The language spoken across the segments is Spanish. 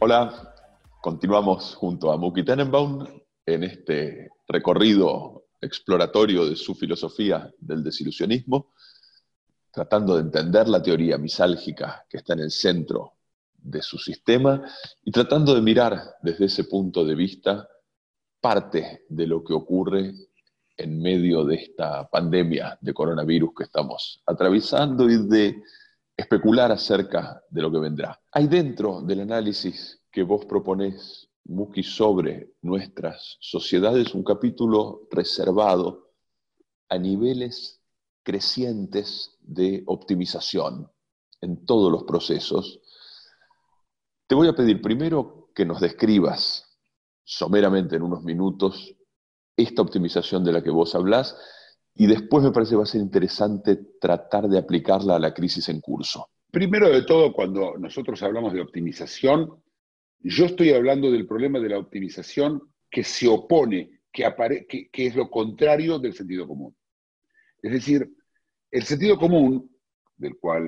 Hola, continuamos junto a Muki Tenenbaum en este recorrido exploratorio de su filosofía del desilusionismo, tratando de entender la teoría misálgica que está en el centro de su sistema y tratando de mirar desde ese punto de vista parte de lo que ocurre en medio de esta pandemia de coronavirus que estamos atravesando y de especular acerca de lo que vendrá. Hay dentro del análisis que vos proponés, Muki, sobre nuestras sociedades un capítulo reservado a niveles crecientes de optimización en todos los procesos. Te voy a pedir primero que nos describas someramente en unos minutos esta optimización de la que vos hablás y después me parece va a ser interesante tratar de aplicarla a la crisis en curso. Primero de todo, cuando nosotros hablamos de optimización, yo estoy hablando del problema de la optimización que se opone, que, apare- que es lo contrario del sentido común. Es decir, el sentido común, del cual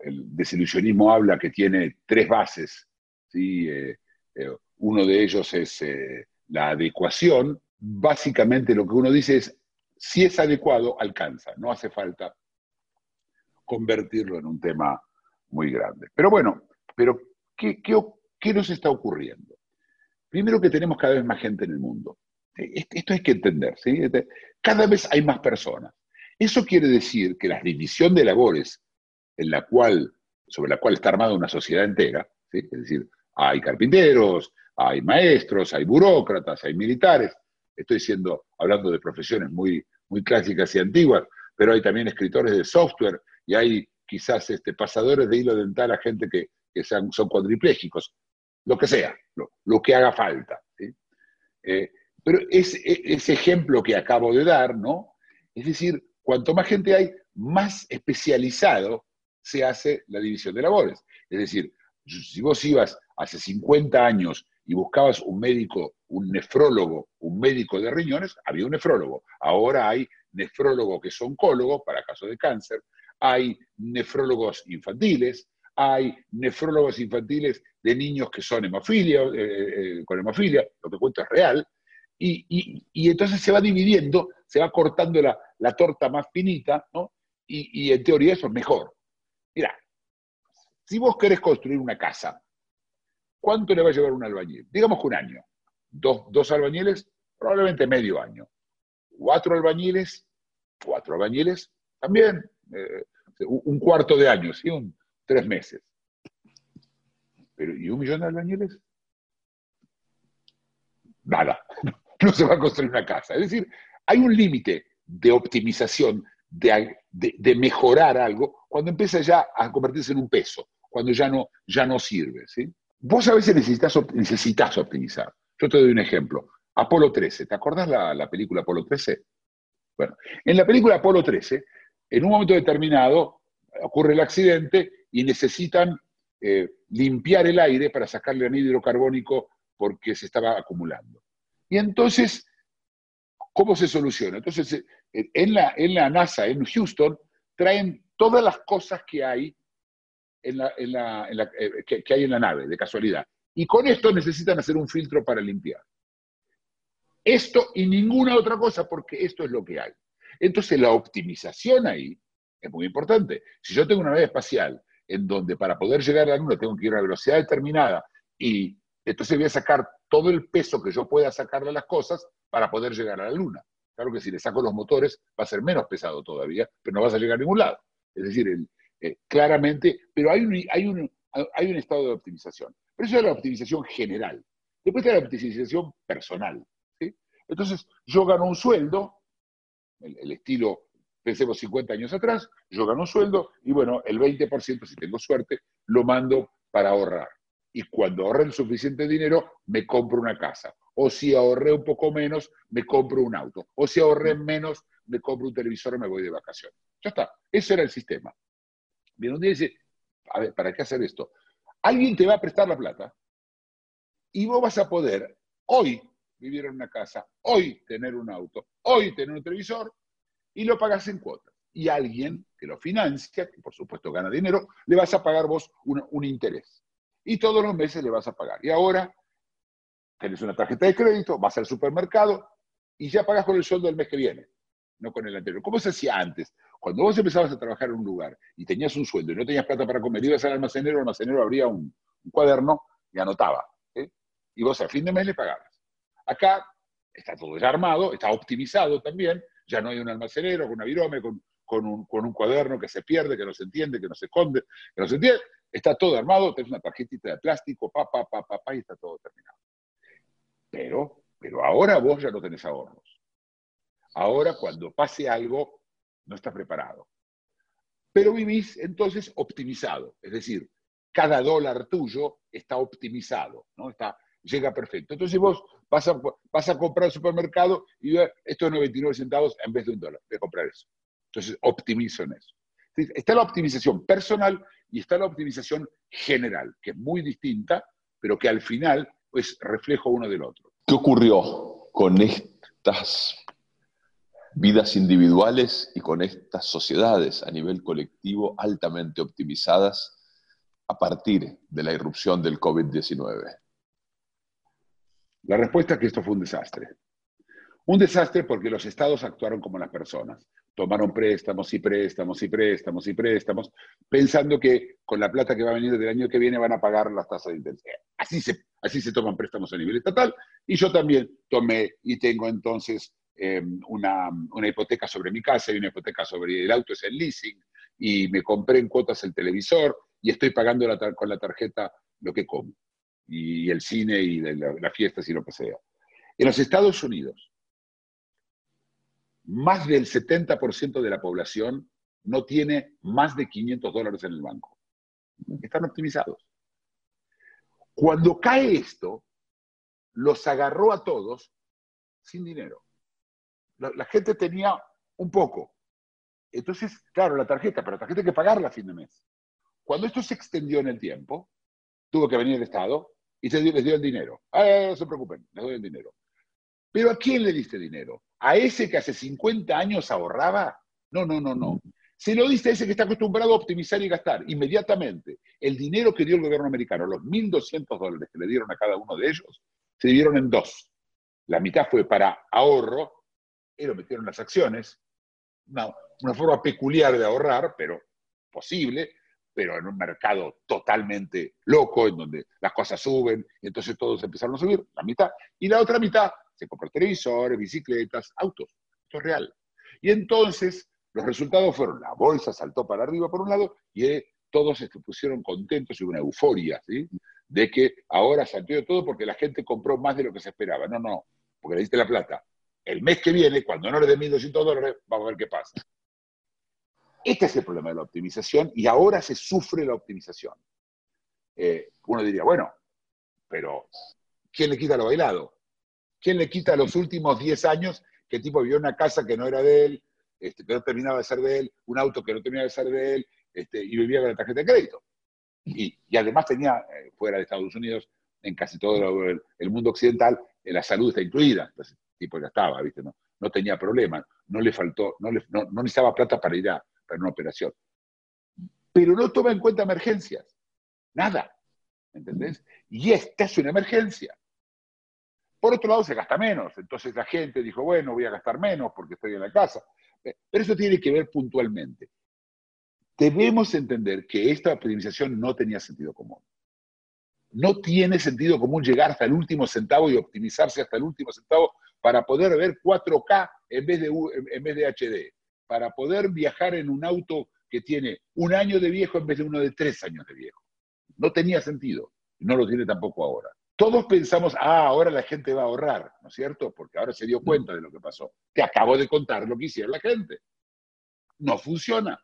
el desilusionismo habla, que tiene tres bases, ¿sí? Eh, eh, uno de ellos es eh, la adecuación, básicamente lo que uno dice es, si es adecuado, alcanza, no hace falta convertirlo en un tema muy grande. Pero bueno, pero ¿qué, qué, qué nos está ocurriendo? Primero que tenemos cada vez más gente en el mundo. Est- Esto hay que entender, ¿sí? Este, Cada vez hay más personas. Eso quiere decir que la división de labores en la cual, sobre la cual está armada una sociedad entera, es decir, hay carpinteros, hay maestros, hay burócratas, hay militares, estoy siendo, hablando de profesiones muy, muy clásicas y antiguas, pero hay también escritores de software y hay quizás este, pasadores de hilo dental a gente que, que sean, son cuadriplégicos, lo que sea, lo, que haga falta. Eh, pero ese, ese ejemplo que acabo de dar, ¿no? Es decir, cuanto más gente hay, más especializado se hace la división de labores. Es decir, si vos ibas hace 50 años y buscabas un médico, un nefrólogo, un médico de riñones, había un nefrólogo. Ahora hay nefrólogos que son oncólogos para casos de cáncer, hay nefrólogos infantiles, hay nefrólogos infantiles de niños que son hemofilia, eh, eh, con hemofilia, lo que cuento es real, y, entonces se va dividiendo, se va cortando la, la torta más finita, ¿no? Y, y en teoría eso es mejor. Mira, si vos querés construir una casa, ¿cuánto le va a llevar un albañil? Digamos que un año. Dos, dos albañiles, probablemente medio año. Cuatro albañiles, cuatro albañiles, también eh, un un cuarto de año, ¿sí? Un- tres meses. Pero, ¿y un millón de albañiles? Nada, no se va a construir una casa. Es decir, hay un límite de optimización, de, de- mejorar algo, cuando empieza ya a convertirse en un peso, cuando ya no, ya no sirve. ¿sí? Vos a veces necesitas, necesitas optimizar. Yo te doy un ejemplo. Apolo 13, ¿te acordás la, la película Apolo 13? Bueno, en la película Apolo 13, en un momento determinado ocurre el accidente y necesitan eh, limpiar el aire para sacarle anhídrido carbónico porque se estaba acumulando. Y entonces, ¿cómo se soluciona? Entonces, eh, en la, en la NASA, en Houston, traen todas las cosas que hay en la, en la- eh, que, hay en la nave, de casualidad. Y con esto necesitan hacer un filtro para limpiar. Esto y ninguna otra cosa, porque esto es lo que hay. Entonces, la optimización ahí es muy importante. Si yo tengo una nave espacial en donde para poder llegar a la Luna tengo que ir a velocidad determinada y entonces voy a sacar todo el peso que yo pueda sacarle a las cosas para poder llegar a la Luna. Claro que si le saco los motores va a ser menos pesado todavía, pero no vas a llegar a ningún lado. Es decir, eh, claramente, pero hay un, estado de optimización. Pero eso es la optimización general. Después está la optimización personal. Entonces, yo gano un sueldo, el, el estilo, pensemos 50 años atrás, yo gano un sueldo y bueno, el 20%, si tengo suerte, lo mando para ahorrar. Y cuando ahorre suficiente dinero, me compro una casa. O si ahorré un poco menos, me compro un auto. O si ahorré menos, me compro un televisor y me voy de vacaciones. Ya está. Ese era el sistema. Bien, un día dice, a ver, ¿para qué hacer esto? Alguien te va a prestar la plata y vos vas a poder hoy vivir en una casa, hoy tener un auto, hoy tener un televisor y lo pagas en cuotas. Y alguien que lo financia, que por supuesto gana dinero, le vas a pagar vos un, un interés. Y todos los meses le vas a pagar. Y ahora tenés una tarjeta de crédito, vas al supermercado y ya pagas con el sueldo del mes que viene, no con el anterior. ¿Cómo se hacía antes? Cuando vos empezabas a trabajar en un lugar y tenías un sueldo y no tenías plata para comer, ibas al almacenero, el almacenero abría un, cuaderno y anotaba. Y vos al fin de mes le pagabas. Acá está todo ya armado, está optimizado también, ya no hay un almacenero con una virome, con, con, un, con un cuaderno que se pierde, que no se entiende, que no se esconde, que no se entiende. Está todo armado, tenés una tarjetita de plástico, pa, pa, pa, pa, pa, y está todo terminado. Pero, pero ahora vos ya no tenés ahorros. Ahora cuando pase algo, no estás preparado. Pero vivís entonces optimizado, es decir, cada dólar tuyo está optimizado, ¿no? Está, llega perfecto. Entonces vos vas a, comprar al supermercado y esto es 99 centavos en vez de un dólar, a comprar eso. Entonces optimizo en eso. Está la optimización personal y está la optimización general, que es muy distinta, pero que al final es reflejo uno del otro. ¿Qué ocurrió con estas vidas individuales y con estas sociedades a nivel colectivo altamente optimizadas a partir de la irrupción del COVID-19? La respuesta es que esto fue un desastre. Un desastre porque los estados actuaron como las personas. Tomaron préstamos y préstamos y préstamos y préstamos, pensando que con la plata que va a venir del año que viene van a pagar las tasas de interés. Así se, así se toman préstamos a nivel estatal. Y yo también tomé y tengo entonces eh, una, una, hipoteca sobre mi casa y una hipoteca sobre el auto, es el leasing, y me compré en cuotas el televisor y estoy pagando la, con la tarjeta lo que como, y el cine y las la fiestas y lo que sea. En los Estados Unidos, más del 70% de la población no tiene más de 500 dólares en el banco. Están optimizados. Cuando cae esto, los agarró a todos sin dinero. La, gente tenía un poco. Entonces, claro, la tarjeta, pero la tarjeta hay que pagarla a fin de mes. Cuando esto se extendió en el tiempo, tuvo que venir el Estado y se dio, les dio el dinero. Ah, no se preocupen, les doy el dinero. Pero ¿a quién le diste dinero? ¿A ese que hace 50 años ahorraba? No, no, no, no. Se lo diste a ese que está acostumbrado a optimizar y gastar inmediatamente. El dinero que dio el gobierno americano, los 1.200 dólares que le dieron a cada uno de ellos, se dividieron en dos. La mitad fue para ahorro y lo metieron en las acciones. Una, una forma peculiar de ahorrar, pero posible, pero en un mercado totalmente loco, en donde las cosas suben, y entonces todos empezaron a subir, la mitad. Y la otra mitad se compró televisores, bicicletas, autos. Esto es real. Y entonces los resultados fueron, la bolsa saltó para arriba por un lado y eh, todos se pusieron contentos y una euforia, ¿sí? De que ahora saltó todo porque la gente compró más de lo que se esperaba. No, no, porque le diste la plata. El mes que viene, cuando no le dé 1.200 dólares, vamos a ver qué pasa. Este es el problema de la optimización y ahora se sufre la optimización. Eh, uno diría, bueno, pero ¿quién le quita lo bailado? ¿Quién le quita los últimos 10 años que el tipo vivió en una casa que no era de él, este, que no terminaba de ser de él, un auto que no terminaba de ser de él, este, y vivía con la tarjeta de crédito? Y, y además tenía, eh, fuera de Estados Unidos, en casi todo el, el mundo occidental, eh, la salud está incluida. Entonces, el tipo ya estaba, ¿viste? No, no tenía problema, no le faltó, no, le, no, no necesitaba plata para ir a para una operación. Pero no toma en cuenta emergencias. Nada. ¿Entendés? Y esta es una emergencia. Por otro lado, se gasta menos. Entonces la gente dijo, bueno, voy a gastar menos porque estoy en la casa. Pero eso tiene que ver puntualmente. Debemos entender que esta optimización no tenía sentido común. No tiene sentido común llegar hasta el último centavo y optimizarse hasta el último centavo para poder ver 4K en vez de, en vez de HD, para poder viajar en un auto que tiene un año de viejo en vez de uno de tres años de viejo. No tenía sentido. No lo tiene tampoco ahora todos pensamos, ah, ahora la gente va a ahorrar, ¿no es cierto? Porque ahora se dio cuenta de lo que pasó. Te acabo de contar lo que hicieron la gente. No funciona.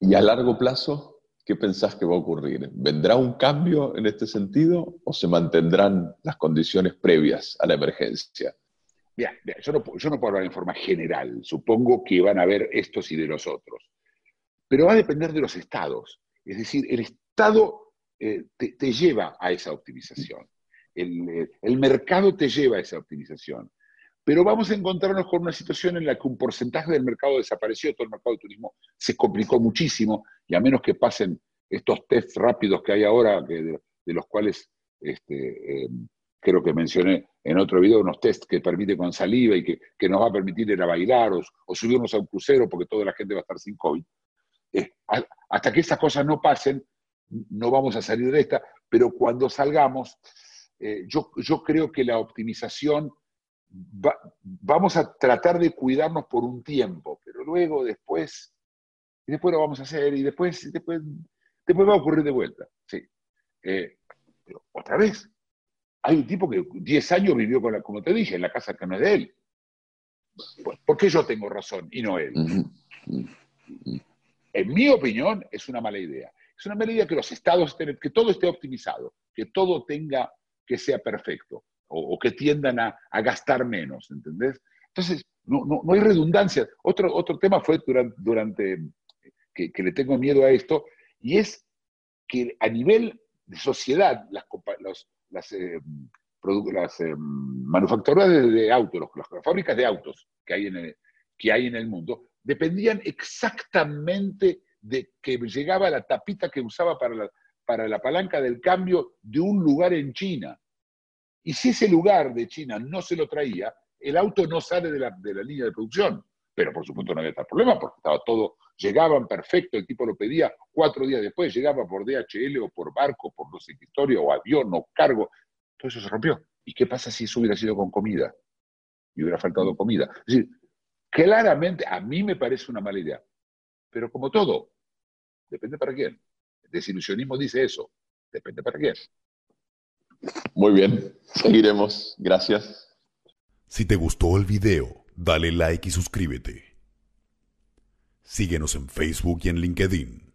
¿Y a largo plazo, qué pensás que va a ocurrir? ¿Vendrá un cambio en este sentido o se mantendrán las condiciones previas a la emergencia? Mira, mira yo, no, yo no puedo hablar en forma general. Supongo que van a haber estos y de los otros. Pero va a depender de los estados. Es decir, el Estado eh, te, lleva a esa optimización. El, el, mercado te lleva a esa optimización. Pero vamos a encontrarnos con una situación en la que un porcentaje del mercado desapareció, todo el mercado de turismo se complicó muchísimo, y a menos que pasen estos test rápidos que hay ahora, de, los cuales este, eh, creo que mencioné en otro video, unos test que permite con saliva y que, nos va a permitir ir a bailar o, subirnos a un crucero porque toda la gente va a estar sin COVID. Eh, hasta que esas cosas no pasen, no vamos a salir de esta, pero cuando salgamos, eh, yo, yo, creo que la optimización, vamos a tratar de cuidarnos por un tiempo, pero luego después, después lo vamos a hacer y después, después Después va a ocurrir de vuelta, sí. Eh, pero otra vez, hay un tipo que 10 años vivió, con la, como te dije, en la casa que no es de él. ¿Por qué yo tengo razón y no él? En mi opinión, es una mala idea. Es una mala idea que los estados, que todo esté optimizado, que todo tenga que sea perfecto, o, que tiendan a, gastar menos, ¿entendés? Entonces, no, no, hay redundancia. Otro, otro tema fue durante, que, le tengo miedo a esto, y es que a nivel de sociedad, las, las, eh, eh, manufacturas de, autos, las, fábricas de autos que hay, en el, que hay en el mundo, dependían exactamente de que llegaba la tapita que usaba para la, para la palanca del cambio de un lugar en China. Y si ese lugar de China no se lo traía, el auto no sale de la, línea de producción. Pero por supuesto no había tal problema porque estaba todo llegaban perfecto, el tipo lo pedía, cuatro días después llegaba por DHL o por barco, por no sé historia, o avión o cargo, todo eso se rompió. ¿Y qué pasa si eso hubiera sido con comida? Y hubiera faltado comida. Es decir, claramente a mí me parece una mala idea, pero como todo, depende para quién. El desilusionismo dice eso, depende para quién. Muy bien, seguiremos. Gracias. Si te gustó el video, dale like y suscríbete. Síguenos en Facebook y en LinkedIn.